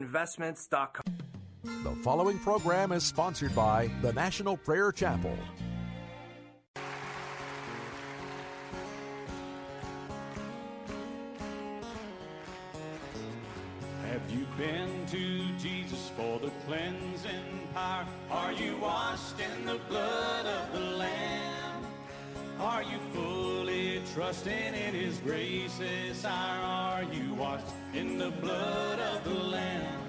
Investments.com. The following program is sponsored by the National Prayer Chapel. Have you been to Jesus for the cleansing power? Are you washed in the blood of the Lamb? Are you fully trusting in His grace this? Are you washed in the blood of the Lamb?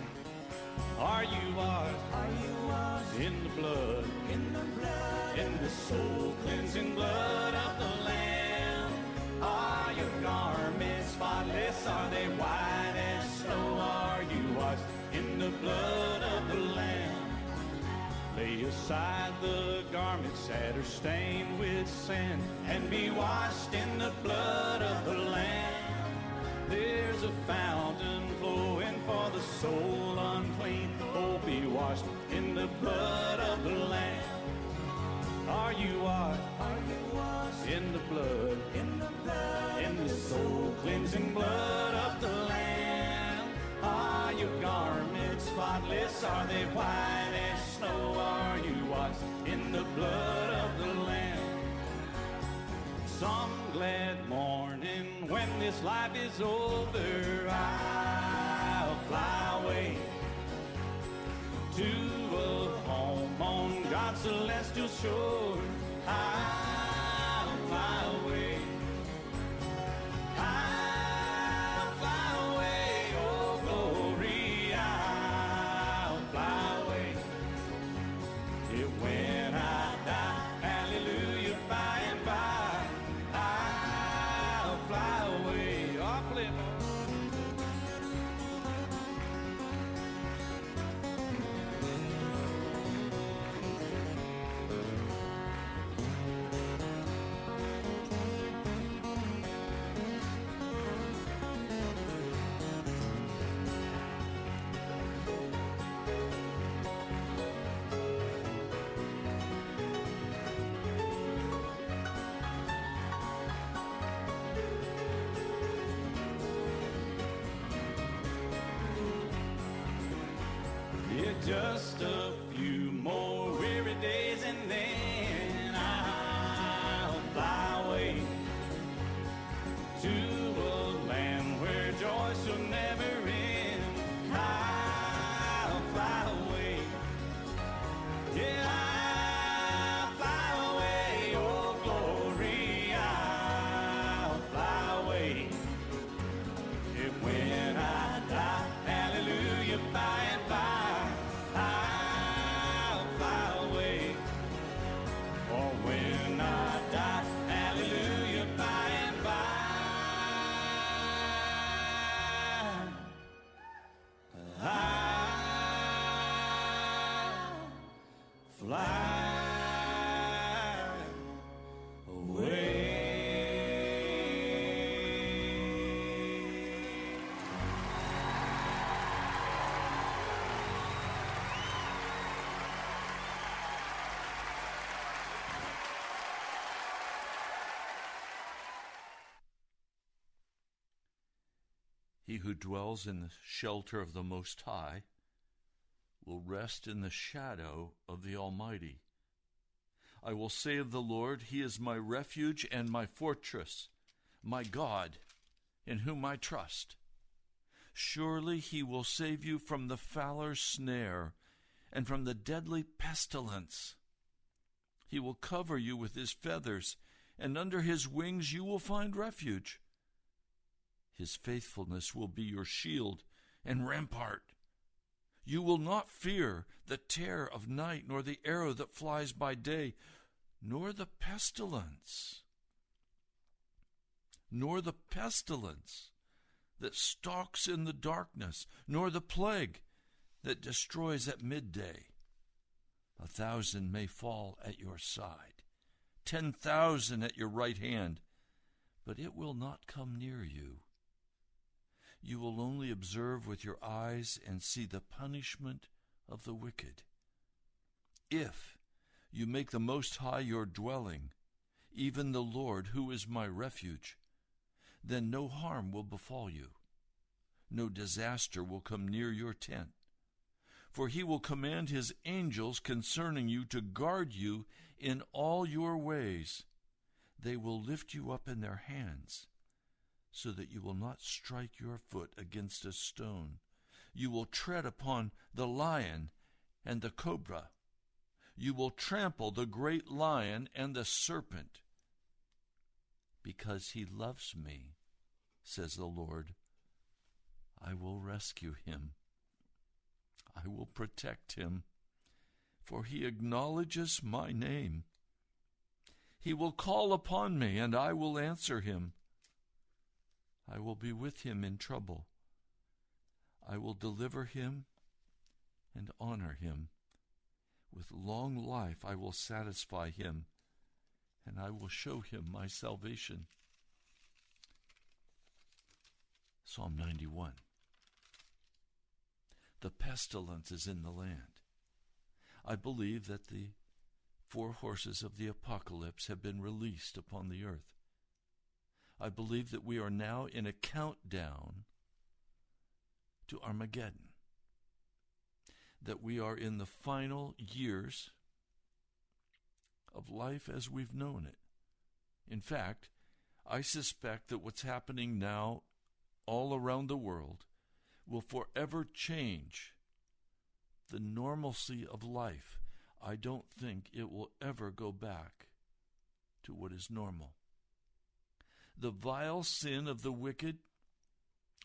Are you washed? Are you washed in the blood? In the blood. In the soul cleansing blood of the Lamb. Are your garments spotless? Are they white as snow? Are you washed in the blood of the Lamb? Lay aside the garments that are stained with sin and be washed in the blood of the Lamb. There's a fountain flowing for the soul unclean. Oh, be washed in the blood of the Lamb. Are you washed? Are you washed in the blood? In the blood. In the soul cleansing blood of the Lamb. Are your garments spotless? Are they white as snow? Are you washed in the blood of the Lamb? Some glad morning when this life is over, I'll fly away to a home on God's celestial shore. I'll fly away. He who dwells in the shelter of the Most High will rest in the shadow of the Almighty. I will say of the Lord, He is my refuge and my fortress, my God, in whom I trust. Surely He will save you from the fowler's snare and from the deadly pestilence. He will cover you with His feathers, and under His wings you will find refuge. His faithfulness will be your shield and rampart. You will not fear the terror of night, nor the arrow that flies by day, nor the pestilence, nor the pestilence that stalks in the darkness, nor the plague that destroys at midday. A thousand may fall at your side, ten thousand at your right hand, but it will not come near you. You will only observe with your eyes and see the punishment of the wicked. If you make the Most High your dwelling, even the Lord, who is my refuge, then no harm will befall you, no disaster will come near your tent for he will command his angels concerning you to guard you in all your ways. They will lift you up in their hands, so that you will not strike your foot against a stone. You will tread upon the lion and the cobra. You will trample the great lion and the serpent. Because he loves me, says the Lord, I will rescue him. I will protect him, for he acknowledges my name. He will call upon me, and I will answer him. I will be with him in trouble. I will deliver him and honor him. With long life I will satisfy him, and I will show him my salvation. Psalm 91 the pestilence is in the land. I believe that the four horses of the apocalypse have been released upon the earth. I believe that we are now in a countdown to Armageddon, that we are in the final years of life as we've known it. In fact, I suspect that what's happening now all around the world will forever change the normalcy of life. I don't think it will ever go back to what is normal. The vile sin of the wicked,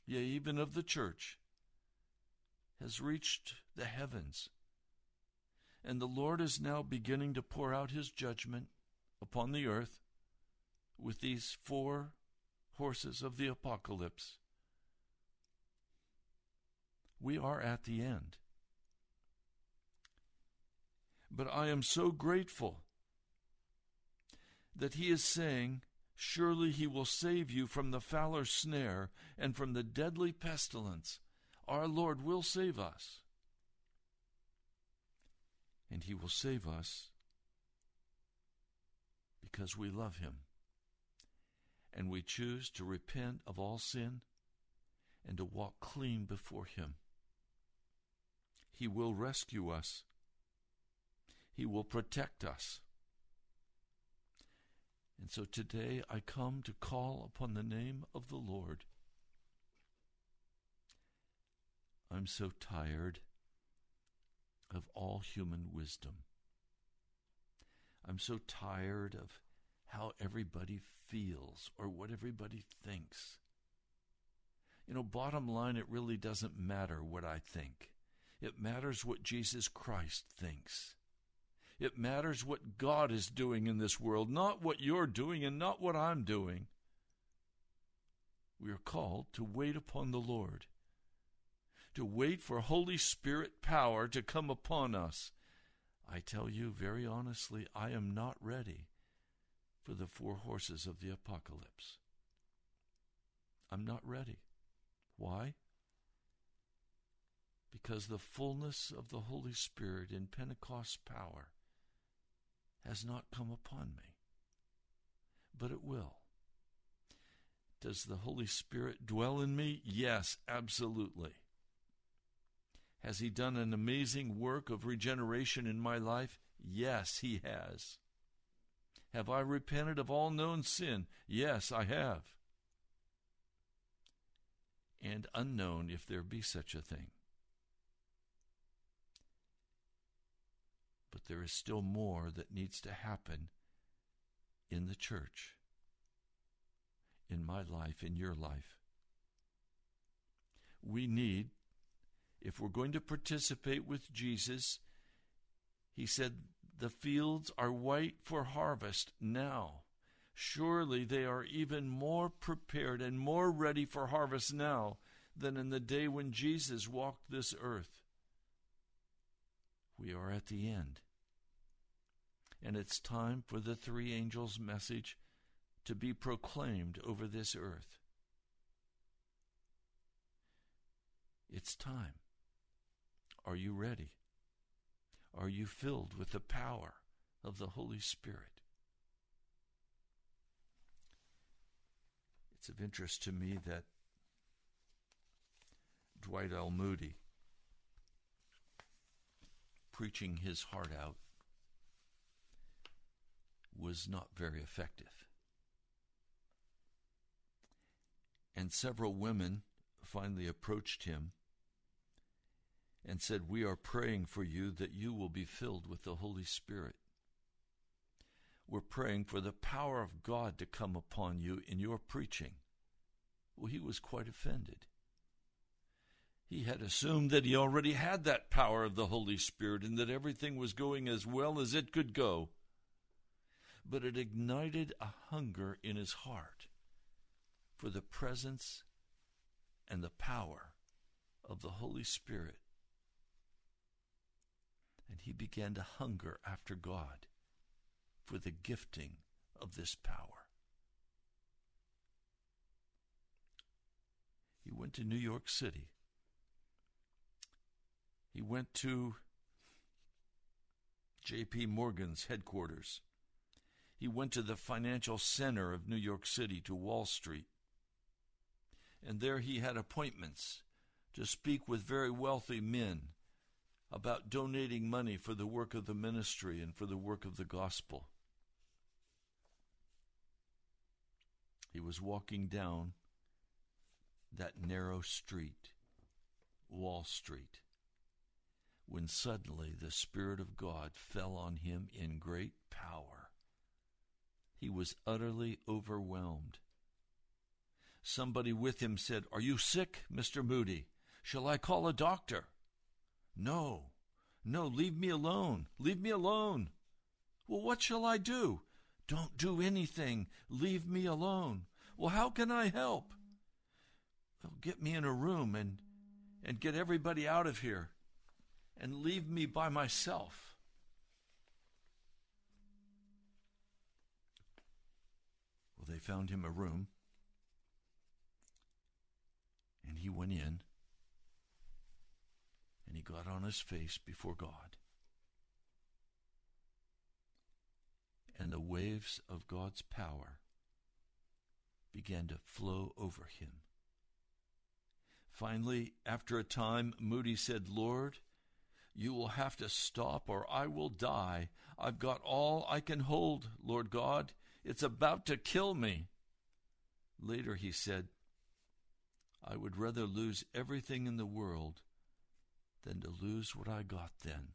yea, even of the church, has reached the heavens. And the Lord is now beginning to pour out his judgment upon the earth with these four horses of the apocalypse we are at the end. But I am so grateful that He is saying, Surely He will save you from the fowler's snare and from the deadly pestilence. Our Lord will save us. And He will save us because we love Him and we choose to repent of all sin and to walk clean before Him. He will rescue us. He will protect us. And so today I come to call upon the name of the Lord. I'm so tired of all human wisdom. I'm so tired of how everybody feels or what everybody thinks. You know, bottom line, it really doesn't matter what I think. It matters what Jesus Christ thinks. It matters what God is doing in this world, not what you're doing and not what I'm doing. We are called to wait upon the Lord, to wait for Holy Spirit power to come upon us. I tell you very honestly, I am not ready for the four horses of the apocalypse. I'm not ready. Why? because the fullness of the Holy Spirit in Pentecost power has not come upon me. But it will. Does the Holy Spirit dwell in me? Yes, absolutely. Has He done an amazing work of regeneration in my life? Yes, He has. Have I repented of all known sin? Yes, I have. And unknown, if there be such a thing. But there is still more that needs to happen in the church, in my life, in your life. We need, if we're going to participate with Jesus, he said, The fields are white for harvest now. Surely they are even more prepared and more ready for harvest now than in the day when Jesus walked this earth. We are at the end. And it's time for the three angels' message to be proclaimed over this earth. It's time. Are you ready? Are you filled with the power of the Holy Spirit? It's of interest to me that Dwight L. Moody, preaching his heart out, was not very effective. And several women finally approached him and said, We are praying for you that you will be filled with the Holy Spirit. We're praying for the power of God to come upon you in your preaching. Well, he was quite offended. He had assumed that he already had that power of the Holy Spirit and that everything was going as well as it could go. But it ignited a hunger in his heart for the presence and the power of the Holy Spirit. And he began to hunger after God for the gifting of this power. He went to New York City. He went to J.P. Morgan's headquarters. He went to the financial center of New York City, to Wall Street and there he had appointments to speak with very wealthy men about donating money for the work of the ministry and for the work of the gospel. He was walking down that narrow street, Wall Street, when suddenly the Spirit of God fell on him in great power. He was utterly overwhelmed. Somebody with him said, Are you sick, Mr. Moody? Shall I call a doctor? No, no, leave me alone. Leave me alone. Well, what shall I do? Don't do anything. Leave me alone. Well, how can I help? Well, get me in a room and, and get everybody out of here and leave me by myself. Well, they found him a room and he went in and he got on his face before God. And the waves of God's power began to flow over him. Finally, after a time, Moody said, Lord, you will have to stop or I will die. I've got all I can hold, Lord God. It's about to kill me. Later he said, I would rather lose everything in the world than to lose what I got then.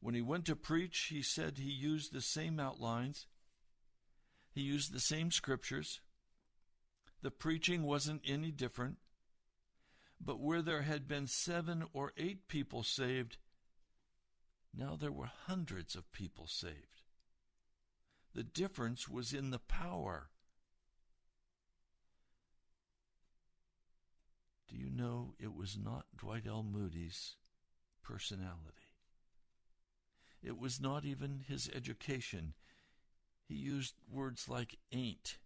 When he went to preach, he said he used the same outlines, he used the same scriptures. The preaching wasn't any different. But where there had been seven or eight people saved, now there were hundreds of people saved. The difference was in the power Do you know it was not Dwight L. Moody's personality? It was not even his education. He used words like ain't.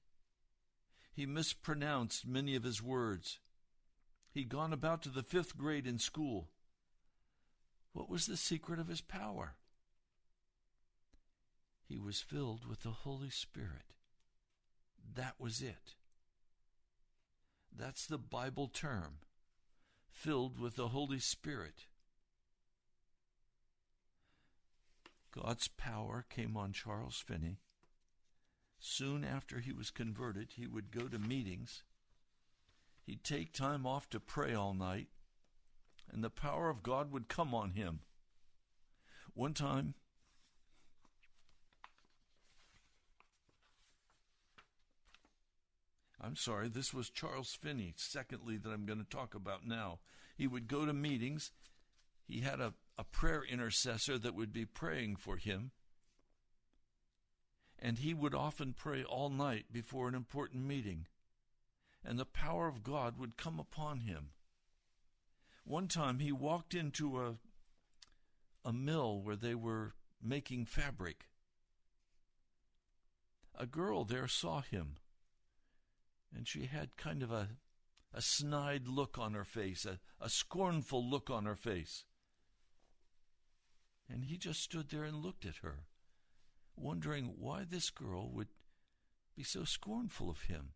He mispronounced many of his words. He'd gone about to the fifth grade in school. What was the secret of his power? He was filled with the Holy Spirit. That was it. That's the Bible term. Filled with the Holy Spirit. God's power came on Charles Finney. Soon after he was converted, he would go to meetings. He'd take time off to pray all night, and the power of God would come on him. One time, I'm sorry, this was Charles Finney, secondly, that I'm going to talk about now. He would go to meetings. He had a, a prayer intercessor that would be praying for him. And he would often pray all night before an important meeting. And the power of God would come upon him. One time he walked into a, a mill where they were making fabric. A girl there saw him, and she had kind of a, a snide look on her face, a, a scornful look on her face. And he just stood there and looked at her, wondering why this girl would be so scornful of him.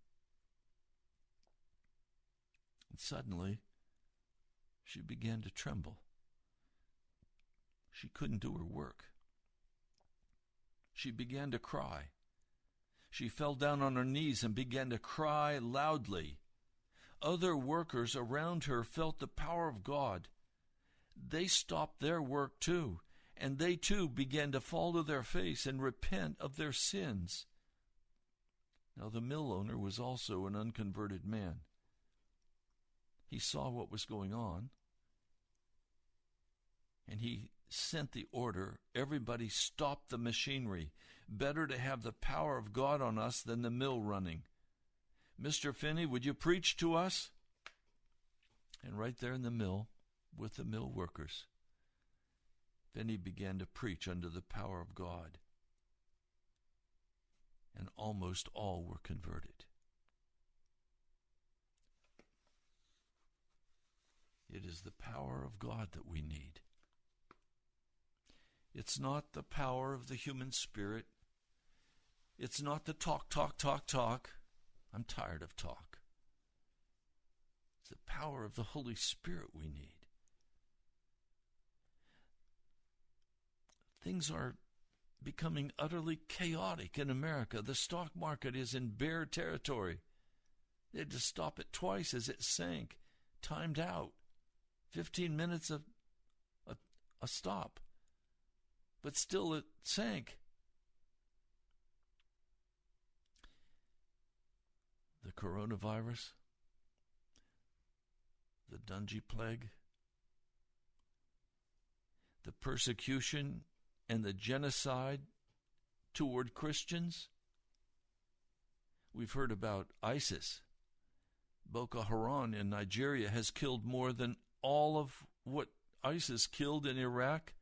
And suddenly, she began to tremble. She couldn't do her work. She began to cry. She fell down on her knees and began to cry loudly. Other workers around her felt the power of God. They stopped their work too, and they too began to fall to their face and repent of their sins. Now, the mill owner was also an unconverted man. He saw what was going on, and he sent the order everybody stop the machinery. Better to have the power of God on us than the mill running. Mr. Finney, would you preach to us? And right there in the mill, with the mill workers, Finney began to preach under the power of God. And almost all were converted. It is the power of God that we need. It's not the power of the human spirit. It's not the talk, talk, talk, talk. I'm tired of talk. It's the power of the Holy Spirit we need. Things are becoming utterly chaotic in America. The stock market is in bear territory. They had to stop it twice as it sank, timed out. 15 minutes of a, a stop but still it sank. Coronavirus, the dengue plague, the persecution and the genocide toward Christians. We've heard about ISIS. Boko Haram in Nigeria has killed more than all of what ISIS killed in Iraq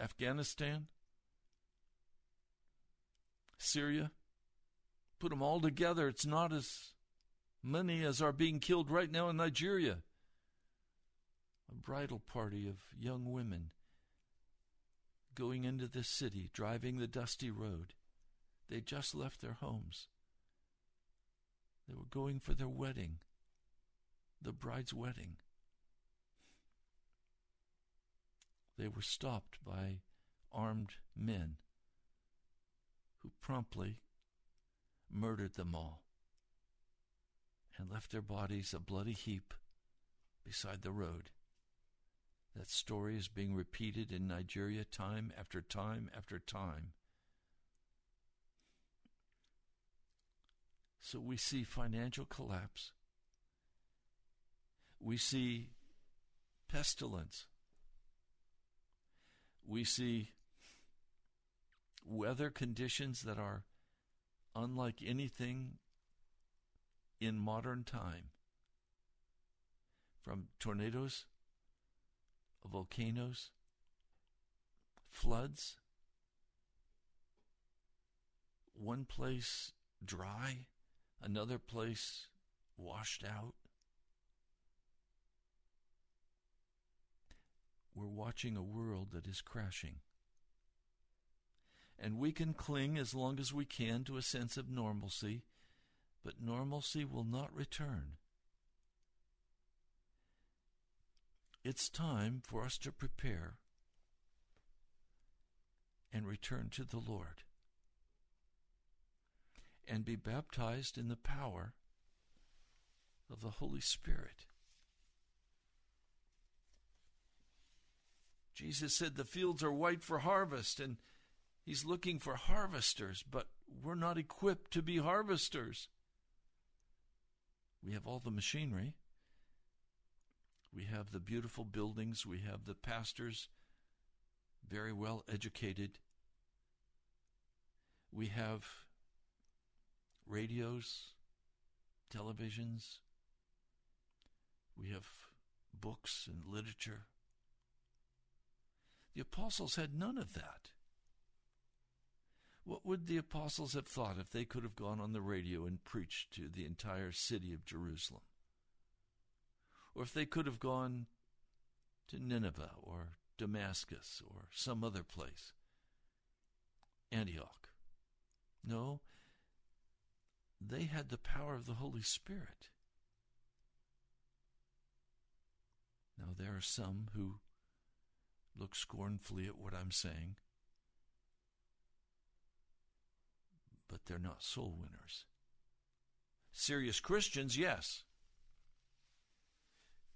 Afghanistan, Syria. Put them all together, it's not as many as are being killed right now in Nigeria. A bridal party of young women going into the city, driving the dusty road. They just left their homes. They were going for their wedding, the bride's wedding. they were stopped by armed men who promptly murdered them all and left their bodies a bloody heap beside the road. That story is being repeated in Nigeria time after time after time. So we see financial collapse. We see pestilence we see weather conditions that are unlike anything in modern time from tornadoes, volcanoes, floods, one place dry, another place washed out. we're watching a world that is crashing. And we can cling as long as we can to a sense of normalcy, but normalcy will not return. It's time for us to prepare and return to the Lord and be baptized in the power of the Holy Spirit. Jesus said the fields are white for harvest, and He's looking for harvesters, but we're not equipped to be harvesters. We have all the machinery. We have the beautiful buildings. We have the pastors, very well educated. We have radios, televisions. We have books and literature. The apostles had none of that. What would the apostles have thought if they could have gone on the radio and preached to the entire city of Jerusalem? Or if they could have gone to Nineveh or Damascus or some other place? Antioch. No, they had the power of the Holy Spirit. Now, there are some who look scornfully at what I'm saying, but they're not soul winners. Serious Christians, yes.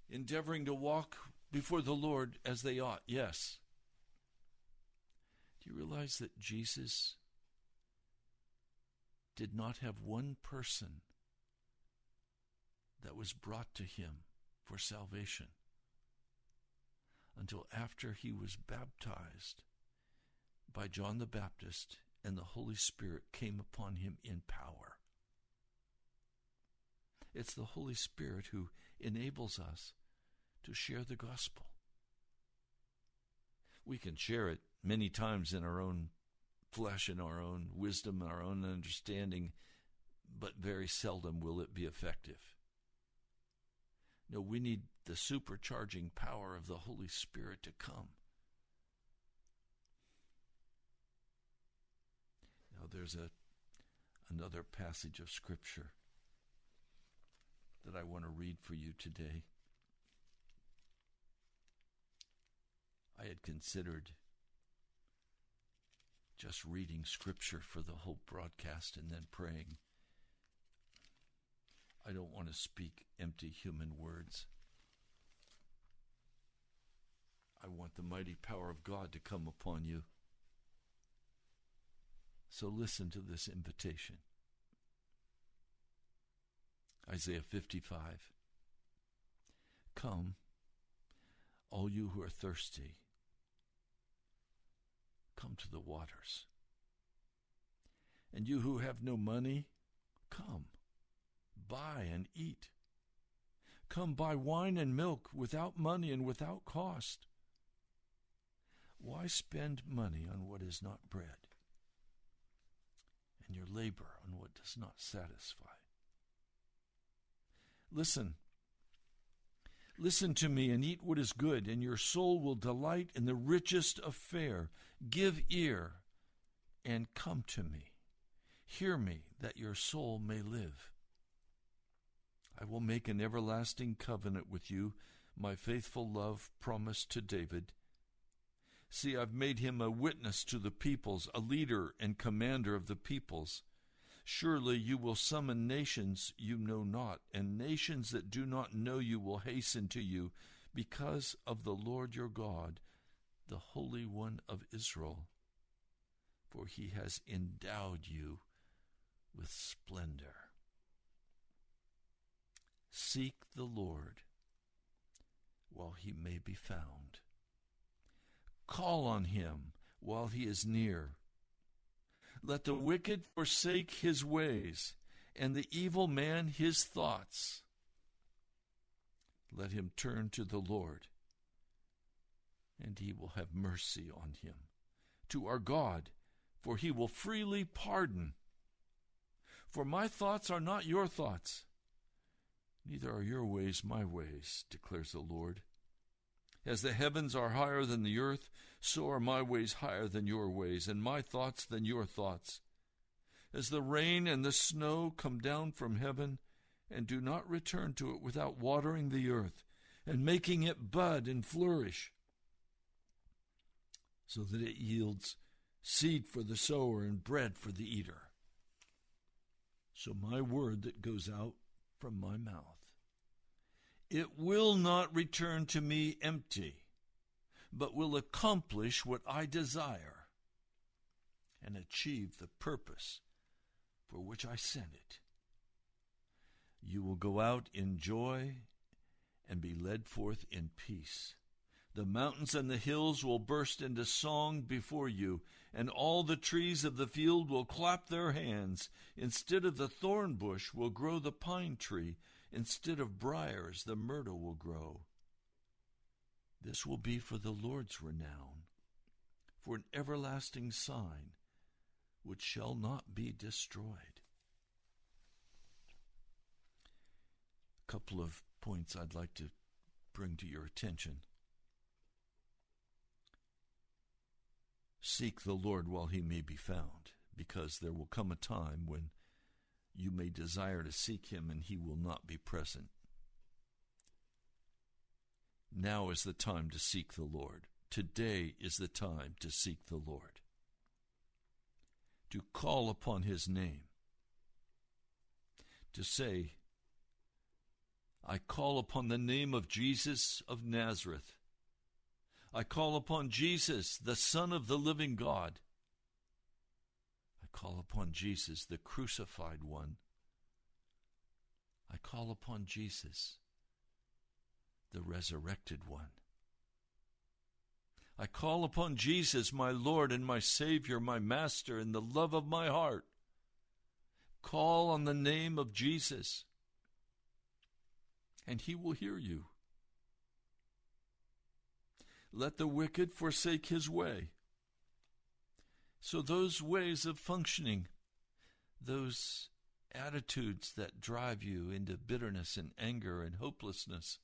Endeavoring to walk before the Lord as they ought, yes. Do you realize that Jesus did not have one person that was brought to him for salvation until after he was baptized by John the Baptist and the Holy Spirit came upon him in power. It's the Holy Spirit who enables us to share the gospel. We can share it many times in our own flesh in our own wisdom and our own understanding, but very seldom will it be effective. No, we need the supercharging power of the Holy Spirit to come. There's a another passage of scripture that I want to read for you today. I had considered just reading scripture for the whole broadcast and then praying. I don't want to speak empty human words. I want the mighty power of God to come upon you. So listen to this invitation. Isaiah 55. Come, all you who are thirsty, come to the waters. And you who have no money, come, buy and eat. Come buy wine and milk without money and without cost. Why spend money on what is not bread, and your labor on what does not satisfy? Listen. Listen to me and eat what is good, and your soul will delight in the richest of fare. Give ear and come to me. Hear me, that your soul may live. I will make an everlasting covenant with you, my faithful love promised to David. See, I've made him a witness to the peoples, a leader and commander of the peoples. Surely you will summon nations you know not, and nations that do not know you will hasten to you, because of the Lord your God, the Holy One of Israel. For he has endowed you with splendor. Seek the Lord while he may be found. Call on him while he is near. Let the wicked forsake his ways, and the evil man his thoughts. Let him turn to the Lord, and he will have mercy on him. To our God, for he will freely pardon. For my thoughts are not your thoughts Neither are your ways my ways, declares the Lord. As the heavens are higher than the earth, so are my ways higher than your ways, and my thoughts than your thoughts. As the rain and the snow come down from heaven, and do not return to it without watering the earth, and making it bud and flourish, so that it yields seed for the sower and bread for the eater. So my word that goes out from my mouth. It will not return to me empty, but will accomplish what I desire and achieve the purpose for which I sent it. You will go out in joy and be led forth in peace. The mountains and the hills will burst into song before you, and all the trees of the field will clap their hands. Instead of the thorn bush will grow the pine tree, instead of briers the myrtle will grow. This will be for the Lord's renown, for an everlasting sign which shall not be destroyed. A couple of points I'd like to bring to your attention. Seek the Lord while he may be found, because there will come a time when you may desire to seek him and he will not be present. Now is the time to seek the Lord. Today is the time to seek the Lord. To call upon his name. To say, I call upon the name of Jesus of Nazareth. I call upon Jesus, the Son of the living God. Call upon Jesus, the crucified one. I call upon Jesus, the resurrected one. I call upon Jesus, my Lord and my Savior, my Master, and the love of my heart. Call on the name of Jesus and he will hear you. Let the wicked forsake his way. So, those ways of functioning, those attitudes that drive you into bitterness and anger and hopelessness,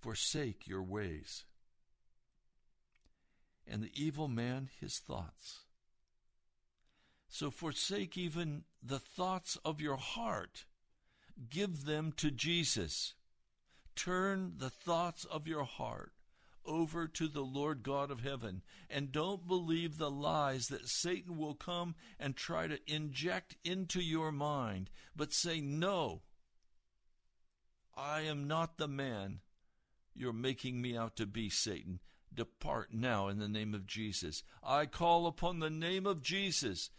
forsake your ways. And the evil man his thoughts. So forsake even the thoughts of your heart give them to Jesus. Turn the thoughts of your heart over to the Lord God of heaven and don't believe the lies that Satan will come and try to inject into your mind, but say, No, I am not the man you're making me out to be, Satan. Depart now in the name of Jesus. I call upon the name of Jesus.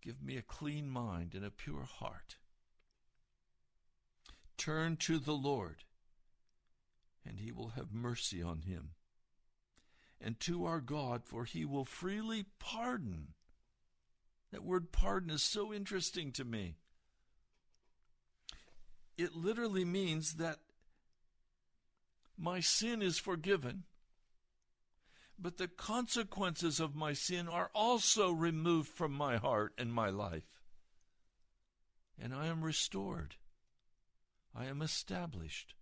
Give me a clean mind and a pure heart. Turn to the Lord, and he will have mercy on him. And to our God, for he will freely pardon. That word pardon is so interesting to me. It literally means that my sin is forgiven, but the consequences of my sin are also removed from my heart and my life. And I am restored. I am established.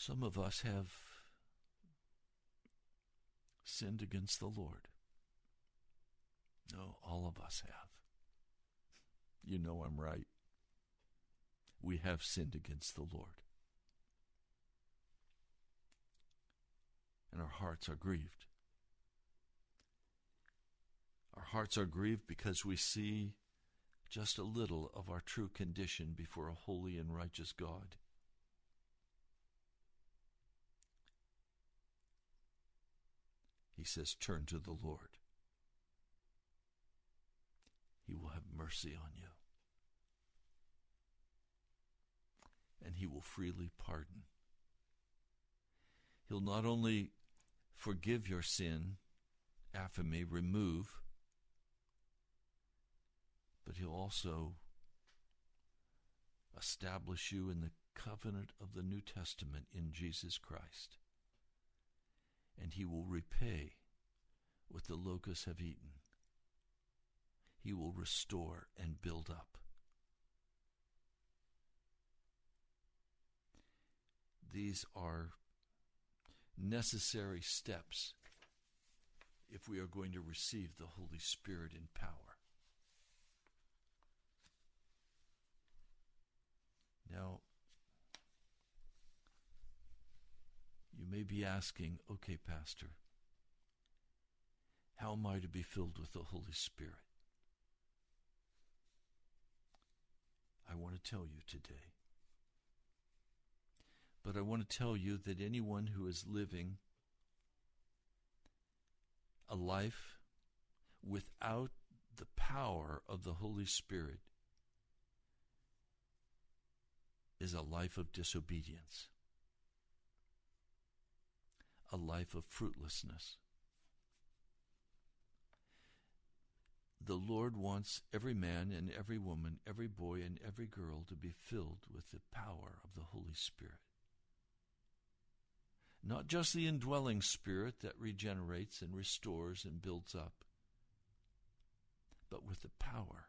Some of us have sinned against the Lord. No, all of us have. You know I'm right. We have sinned against the Lord. And our hearts are grieved. Our hearts are grieved because we see just a little of our true condition before a holy and righteous God. He says, Turn to the Lord. He will have mercy on you. And He will freely pardon. He'll not only forgive your sin, aphiemi, remove, but He'll also establish you in the covenant of the New Testament in Jesus Christ. And He will repay what the locusts have eaten. He will restore and build up. These are necessary steps if we are going to receive the Holy Spirit in power. Now, may be asking, okay, Pastor, how am I to be filled with the Holy Spirit? I want to tell you today. But I want to tell you that anyone who is living a life without the power of the Holy Spirit is a life of disobedience, a life of fruitlessness. The Lord wants every man and every woman, every boy and every girl to be filled with the power of the Holy Spirit. Not just the indwelling spirit that regenerates and restores and builds up, but with the power,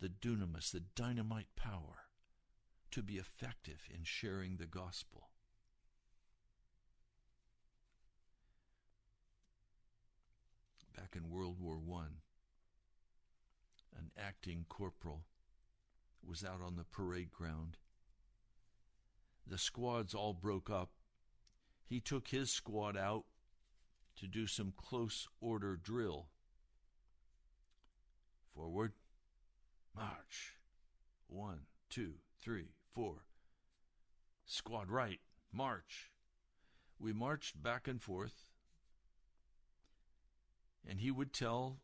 the dunamis, the dynamite power to be effective in sharing the gospel. Back in World War I, an acting corporal was out on the parade ground. The squads all broke up. He took his squad out to do some close order drill. Forward, march. One, two, three, four. Squad right, march. We marched back and forth, and he would tell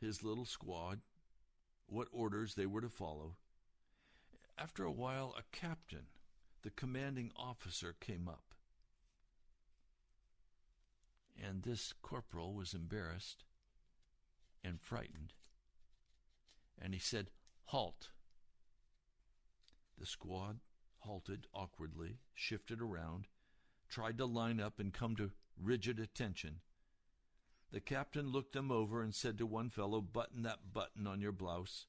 his little squad what orders they were to follow. After a while, a captain, the commanding officer, came up. And this corporal was embarrassed and frightened. And he said, Halt. The squad halted awkwardly, shifted around, tried to line up and come to rigid attention. The captain looked them over and said to one fellow, Button that button on your blouse.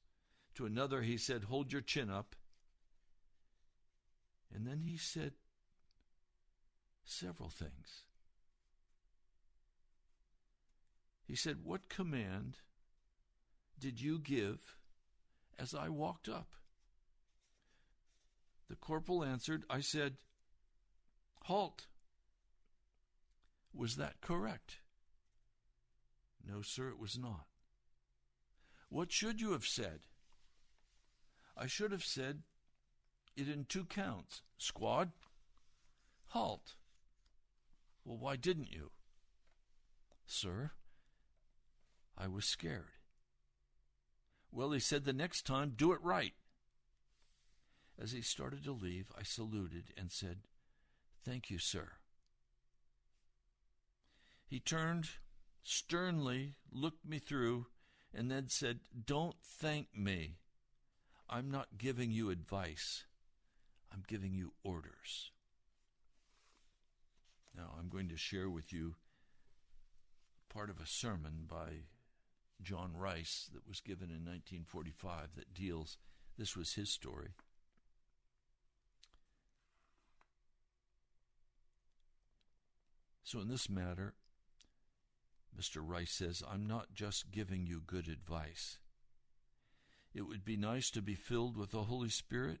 To another, he said, Hold your chin up. And then he said several things. He said, What command did you give as I walked up? The corporal answered, I said, Halt. Was that correct? No, sir, it was not. What should you have said? I should have said it in two counts. Squad, halt. Well, why didn't you? Sir, I was scared. Well, he said the next time, do it right. As he started to leave, I saluted and said, Thank you, sir. He turned sternly looked me through, and then said, Don't thank me. I'm not giving you advice, I'm giving you orders. Now, I'm going to share with you part of a sermon by John Rice that was given in 1945 that deals, this was his story. So, in this matter, Mr. Rice says, I'm not just giving you good advice. It would be nice to be filled with the Holy Spirit.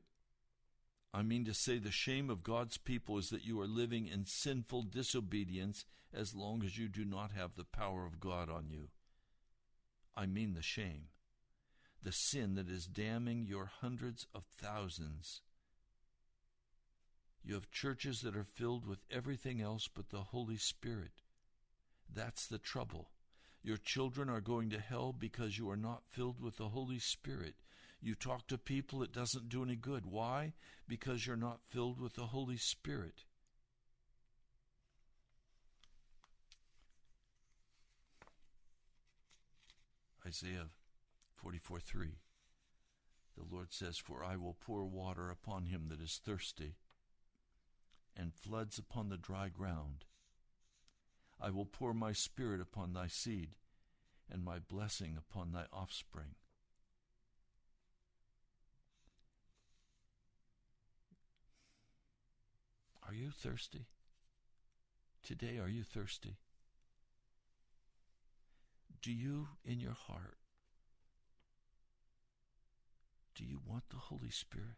I mean to say, the shame of God's people is that you are living in sinful disobedience as long as you do not have the power of God on you. I mean the shame, the sin that is damning your hundreds of thousands. You have churches that are filled with everything else but the Holy Spirit. That's the trouble. Your children are going to hell because you are not filled with the Holy Spirit. You talk to people, it doesn't do any good. Why? Because you're not filled with the Holy Spirit. Isaiah 44 3. The Lord says, For I will pour water upon him that is thirsty, and floods upon the dry ground. I will pour my spirit upon thy seed, and my blessing upon thy offspring. Are you thirsty? Today, are you thirsty? Do you, in your heart, do you want the Holy Spirit?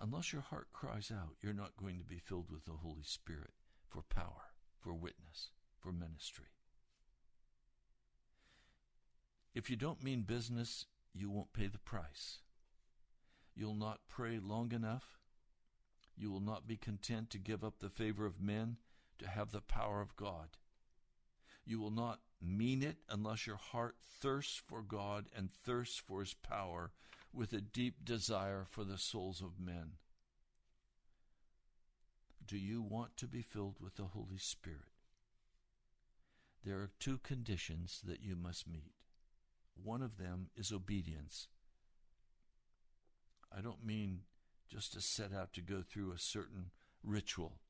Unless your heart cries out, you're not going to be filled with the Holy Spirit for power, for witness, for ministry. If you don't mean business, you won't pay the price. You'll not pray long enough. You will not be content to give up the favor of men to have the power of God. You will not mean it unless your heart thirsts for God and thirsts for His power with a deep desire for the souls of men. Do you want to be filled with the Holy Spirit? There are two conditions that you must meet. One of them is obedience. I don't mean just to set out to go through a certain ritual.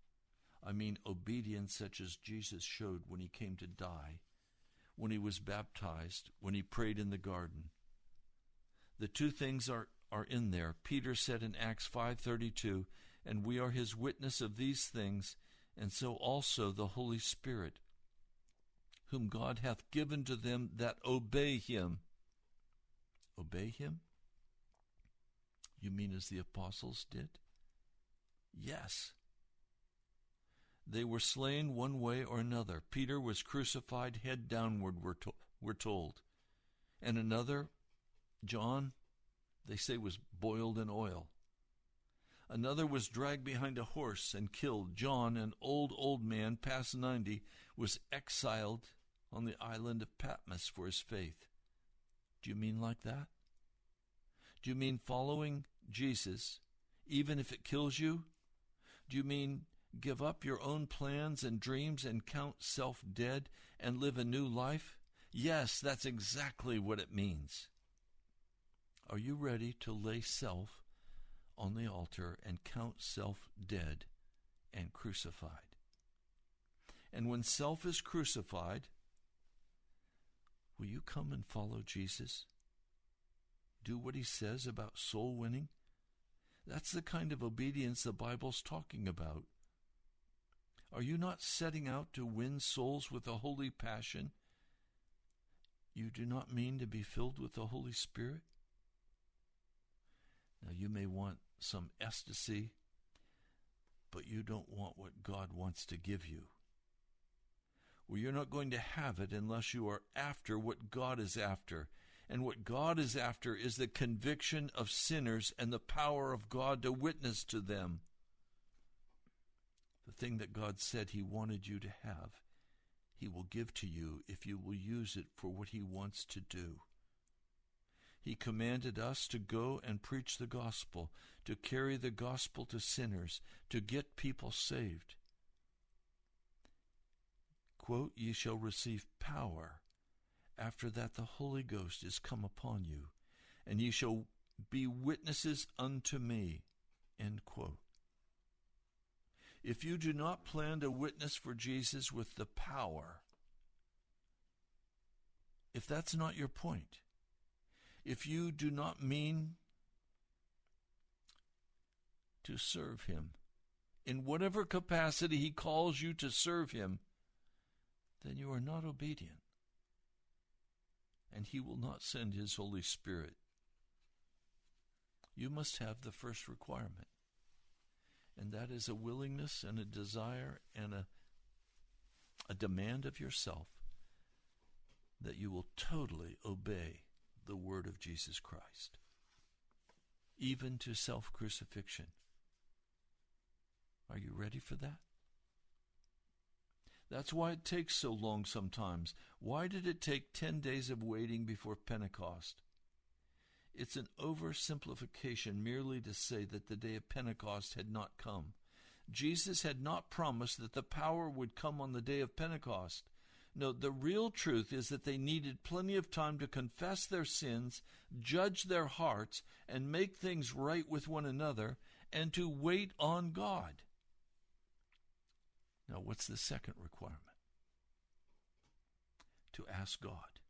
I mean obedience such as Jesus showed when he came to die, when he was baptized, when he prayed in the garden. The two things are, are in there. Peter said in Acts 5:32, "And we are his witness of these things, and so also the Holy Spirit, whom God hath given to them that obey him." Obey him? You mean as the apostles did? Yes. They were slain one way or another. Peter was crucified head downward, we're, to- we're told. And another, John, they say was boiled in oil. Another was dragged behind a horse and killed. John, an old, old man past 90, was exiled on the island of Patmos for his faith. Do you mean like that? Do you mean following Jesus, even if it kills you? Do you mean give up your own plans and dreams and count self dead and live a new life? Yes, that's exactly what it means. Are you ready to lay self on the altar and count self dead and crucified? And when self is crucified, will you come and follow Jesus? do what he says about soul winning? That's the kind of obedience the Bible's talking about. Are you not setting out to win souls with a holy passion? You do not mean to be filled with the Holy Spirit? Now, you may want some ecstasy, but you don't want what God wants to give you. Well, you're not going to have it unless you are after what God is after. And what God is after is the conviction of sinners and the power of God to witness to them. The thing that God said He wanted you to have, He will give to you if you will use it for what He wants to do. He commanded us to go and preach the gospel, to carry the gospel to sinners, to get people saved. Quote, Ye shall receive power after that, the Holy Ghost is come upon you, and ye shall be witnesses unto me. End quote. If you do not plan to witness for Jesus with the power, if that's not your point, if you do not mean to serve Him in whatever capacity He calls you to serve Him, then you are not obedient and He will not send His Holy Spirit. You must have the first requirement, and that is a willingness and a desire and a, a demand of yourself that you will totally obey the word of Jesus Christ, even to self crucifixion. Are you ready for that? That's why it takes so long sometimes. Why did it take 10 days of waiting before Pentecost? It's an oversimplification merely to say that the day of Pentecost had not come. Jesus had not promised that the power would come on the day of Pentecost. No, the real truth is that they needed plenty of time to confess their sins, judge their hearts, and make things right with one another, and to wait on God. Now, what's the second requirement? To ask God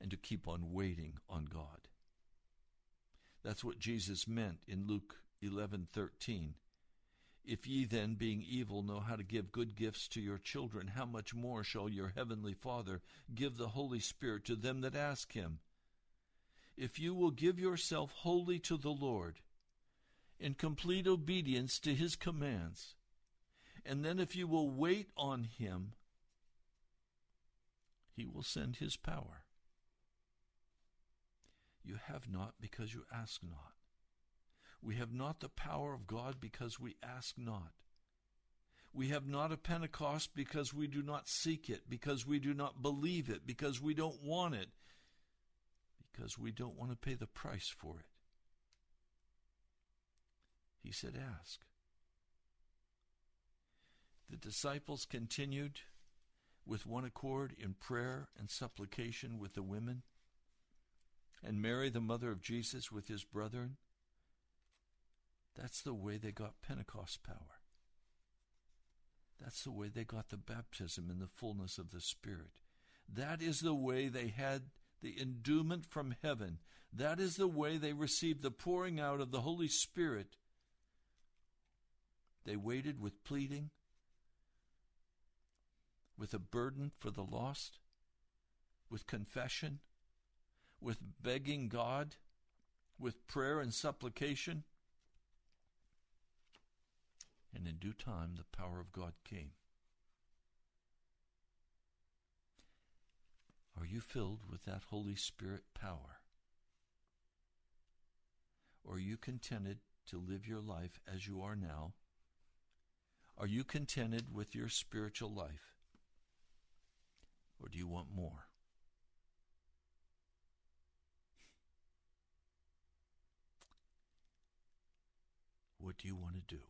and to keep on waiting on God. That's what Jesus meant in Luke 11:13. If ye then, being evil, know how to give good gifts to your children, how much more shall your heavenly Father give the Holy Spirit to them that ask him? If you will give yourself wholly to the Lord, in complete obedience to his commands, and then, if you will wait on Him, He will send His power. You have not because you ask not. We have not the power of God because we ask not. We have not a Pentecost because we do not seek it, because we do not believe it, because we don't want it, because we don't want to pay the price for it. He said, Ask. The disciples continued with one accord in prayer and supplication with the women. and Mary, the mother of Jesus, with his brethren. That's the way they got Pentecost power. That's the way they got the baptism in the fullness of the Spirit. That is the way they had the endowment from heaven. That is the way they received the pouring out of the Holy Spirit. They waited with pleading, with a burden for the lost, with confession, with begging God, with prayer and supplication. And in due time, the power of God came. Are you filled with that Holy Spirit power? Or are you contented to live your life as you are now? Are you contented with your spiritual life? Or do you want more? What do you want to do?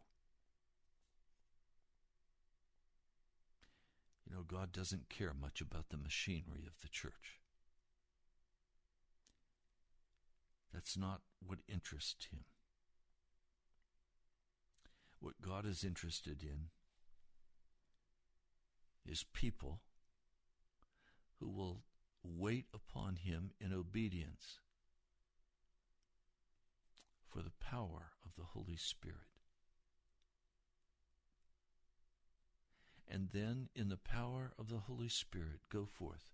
Know, God doesn't care much about the machinery of the church. That's not what interests him. What God is interested in is people who will wait upon him in obedience for the power of the Holy Spirit. And then in the power of the Holy Spirit go forth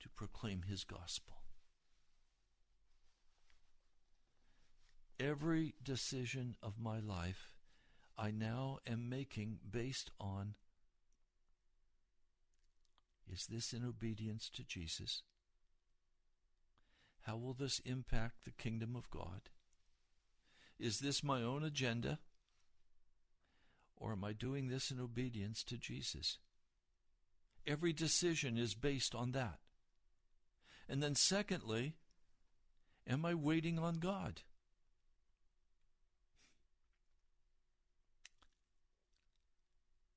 to proclaim His gospel. Every decision of my life I now am making based on is this in obedience to Jesus? How will this impact the kingdom of God? Is this my own agenda? Or am I doing this in obedience to Jesus? Every decision is based on that. And then, secondly, am I waiting on God?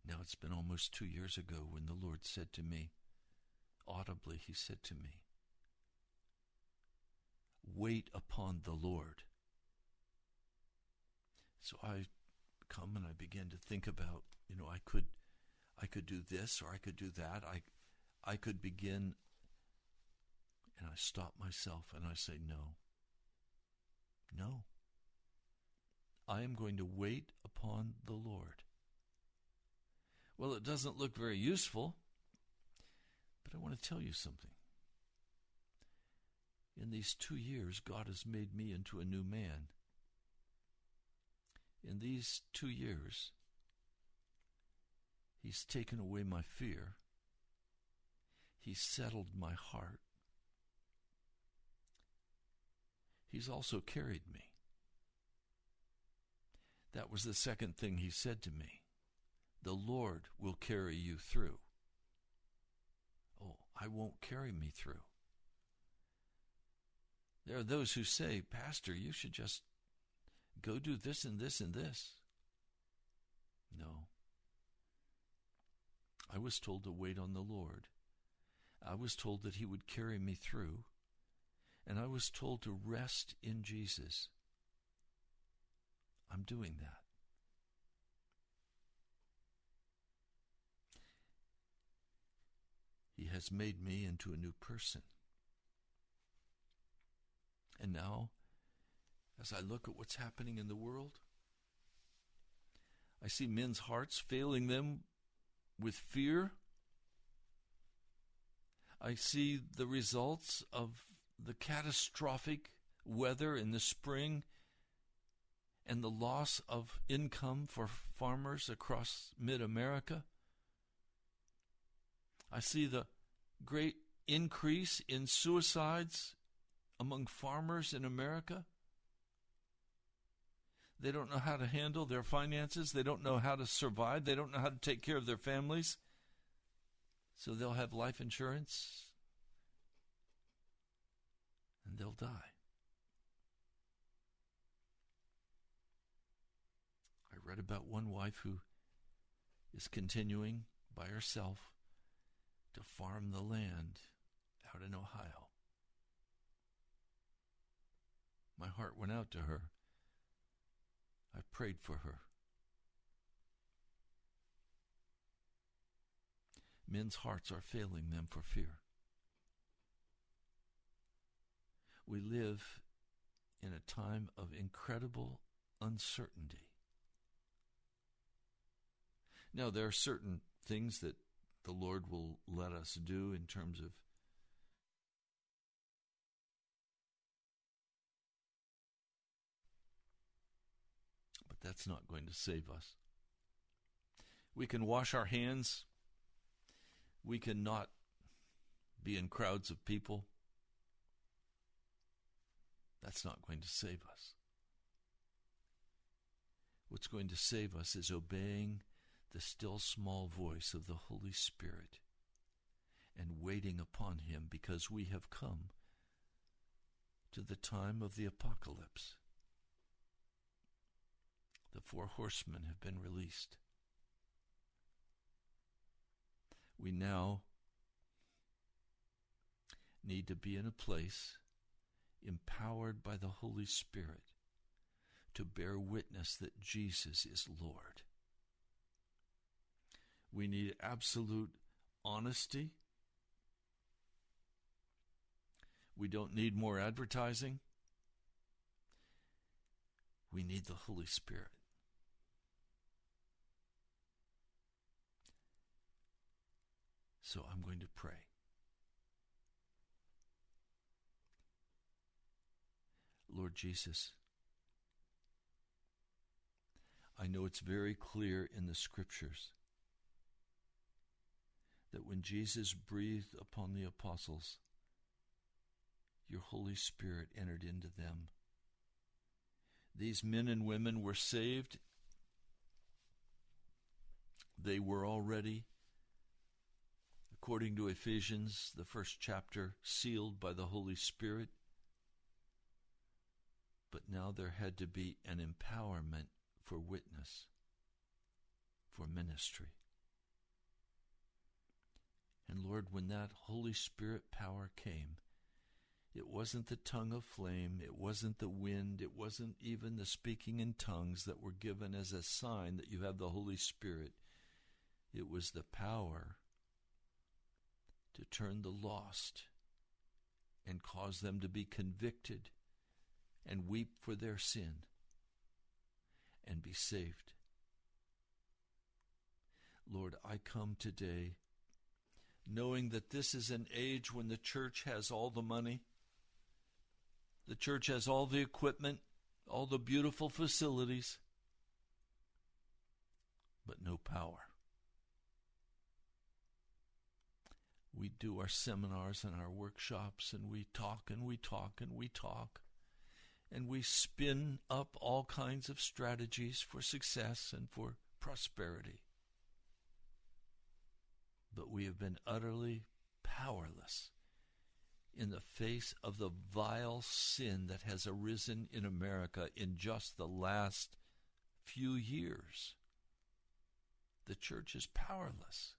Now, it's been almost two years ago when the Lord said to me, audibly, He said to me, Wait upon the Lord. So I come and I began to think about, you know, I could I could do this or I could do that. I I could begin and I stop myself and I say no. No. I am going to wait upon the Lord. Well, it doesn't look very useful, but I want to tell you something. In these two years, God has made me into a new man in these two years, He's taken away my fear. He's settled my heart. He's also carried me. That was the second thing he said to me. The Lord will carry you through. Oh, I won't carry me through. There are those who say, Pastor, you should just go do this and this and this. No. I was told to wait on the Lord. I was told that He would carry me through. And I was told to rest in Jesus. I'm doing that. He has made me into a new person. And now as I look at what's happening in the world. I see men's hearts failing them with fear. I see the results of the catastrophic weather in the spring and the loss of income for farmers across mid America. I see the great increase in suicides among farmers in America. They don't know how to handle their finances. They don't know how to survive. They don't know how to take care of their families. So they'll have life insurance and they'll die. I read about one wife who is continuing by herself to farm the land out in Ohio. My heart went out to her. I prayed for her. Men's hearts are failing them for fear. We live in a time of incredible uncertainty. Now, there are certain things that the Lord will let us do in terms of that's not going to save us. We can wash our hands. We cannot be in crowds of people. That's not going to save us. What's going to save us is obeying the still small voice of the Holy Spirit and waiting upon Him because we have come to the time of the apocalypse. The four horsemen have been released. We now need to be in a place empowered by the Holy Spirit to bear witness that Jesus is Lord. We need absolute honesty. We don't need more advertising. We need the Holy Spirit. So I'm going to pray. Lord Jesus, I know it's very clear in the scriptures that when Jesus breathed upon the apostles, your Holy Spirit entered into them. These men and women were saved. They were already, according to Ephesians, the first chapter, sealed by the Holy Spirit. But now there had to be an empowerment for witness, for ministry. And Lord, when that Holy Spirit power came, it wasn't the tongue of flame, it wasn't the wind, it wasn't even the speaking in tongues that were given as a sign that you have the Holy Spirit. It was the power to turn the lost and cause them to be convicted and weep for their sin and be saved. Lord, I come today knowing that this is an age when the church has all the money, the church has all the equipment, all the beautiful facilities, but no power. We do our seminars and our workshops, and we talk and we talk and we talk, and we spin up all kinds of strategies for success and for prosperity. But we have been utterly powerless in the face of the vile sin that has arisen in America in just the last few years. The church is powerless,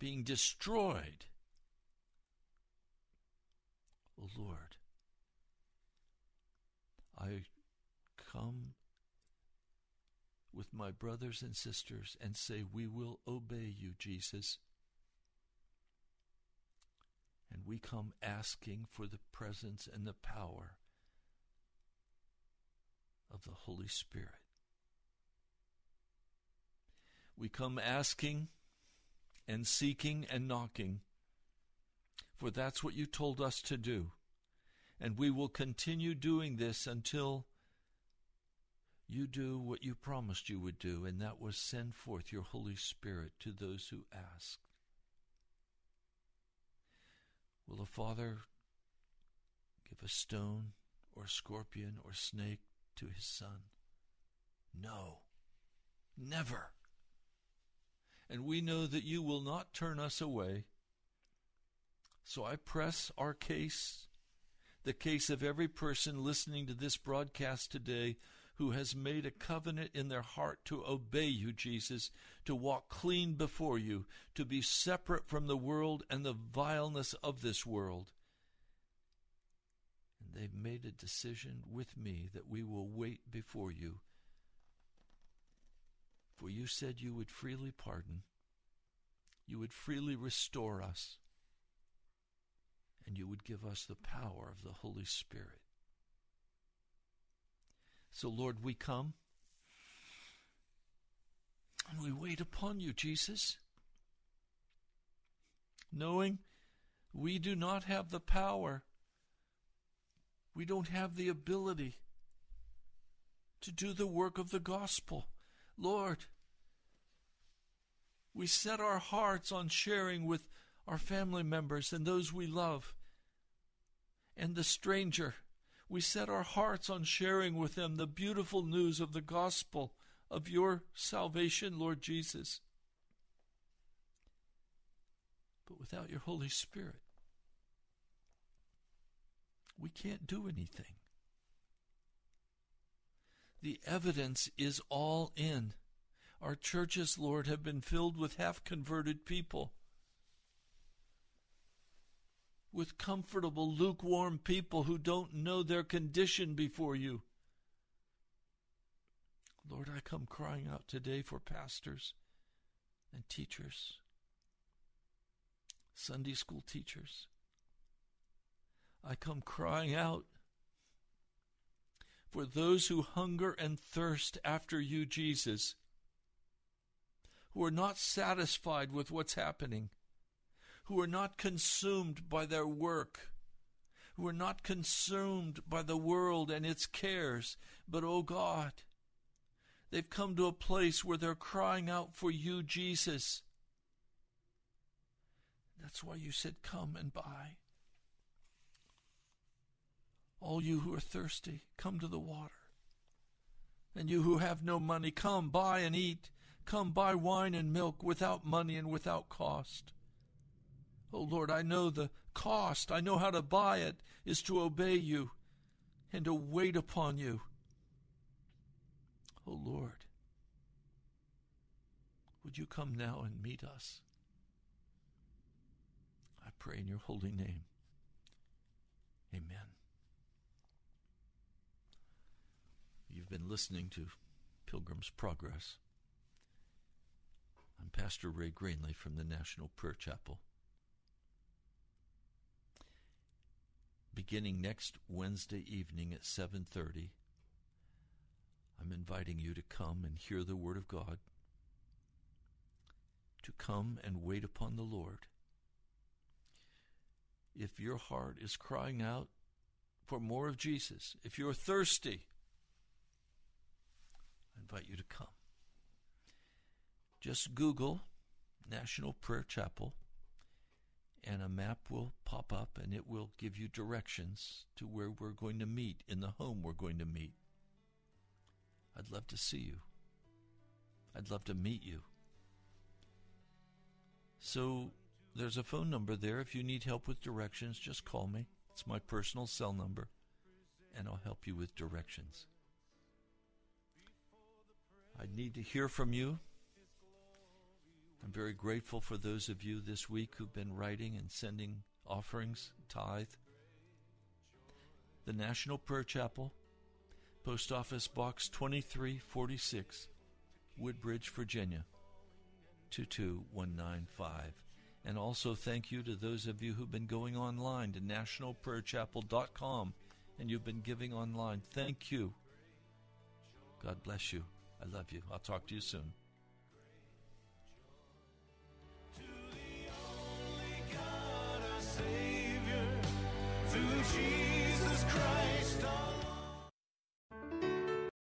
being destroyed. Oh Lord, I come with my brothers and sisters and say, We will obey you, Jesus. And we come asking for the presence and the power of the Holy Spirit. We come asking and seeking and knocking, for that's what you told us to do. And we will continue doing this until you do what you promised you would do, and that was send forth your Holy Spirit to those who ask. Will a father give a stone or scorpion or snake to his son? No, never. And we know that you will not turn us away. So I press our case, the case of every person listening to this broadcast today who has made a covenant in their heart to obey you, Jesus, to walk clean before you, to be separate from the world and the vileness of this world. And they've made a decision with me that we will wait before you. For you said you would freely pardon, you would freely restore us, and you would give us the power of the Holy Spirit. So, Lord, we come and we wait upon you, Jesus, knowing we do not have the power, we don't have the ability to do the work of the gospel. Lord, we set our hearts on sharing with our family members and those we love and the stranger. We set our hearts on sharing with them the beautiful news of the gospel of your salvation, Lord Jesus. But without your Holy Spirit, we can't do anything. The evidence is all in. Our churches, Lord, have been filled with half converted people, with comfortable, lukewarm people who don't know their condition before you. Lord, I come crying out today for pastors and teachers, Sunday school teachers. I come crying out for those who hunger and thirst after you, Jesus, who are not satisfied with what's happening, who are not consumed by their work, who are not consumed by the world and its cares, but, oh God, They've come to a place where they're crying out for you, Jesus. That's why you said, Come and buy. All you who are thirsty, come to the water. And you who have no money, come buy and eat. Come buy wine and milk without money and without cost. Oh Lord, I know the cost. I know how to buy it is to obey you and to wait upon you. Oh Lord, would you come now and meet us? I pray in your holy name. Amen. You've been listening to Pilgrim's Progress. I'm Pastor Ray Greenley from the National Prayer Chapel. Beginning next Wednesday evening at 7:30, I'm inviting you to come and hear the Word of God, to come and wait upon the Lord. If your heart is crying out for more of Jesus, if you're thirsty, Invite you to come. Just Google National Prayer Chapel, and a map will pop up and it will give you directions to where we're going to meet, in the home we're going to meet. I'd love to see you. I'd love to meet you. So there's a phone number there. If you need help with directions, just call me. It's my personal cell number, and I'll help you with directions. I need to hear from you. I'm very grateful for those of you this week who've been writing and sending offerings, tithe. The National Prayer Chapel, Post Office Box 2346, Woodbridge, Virginia 22195. And also thank you to those of you who've been going online to nationalprayerchapel.com and you've been giving online. Thank you. God bless you. I love you. I'll talk to you soon.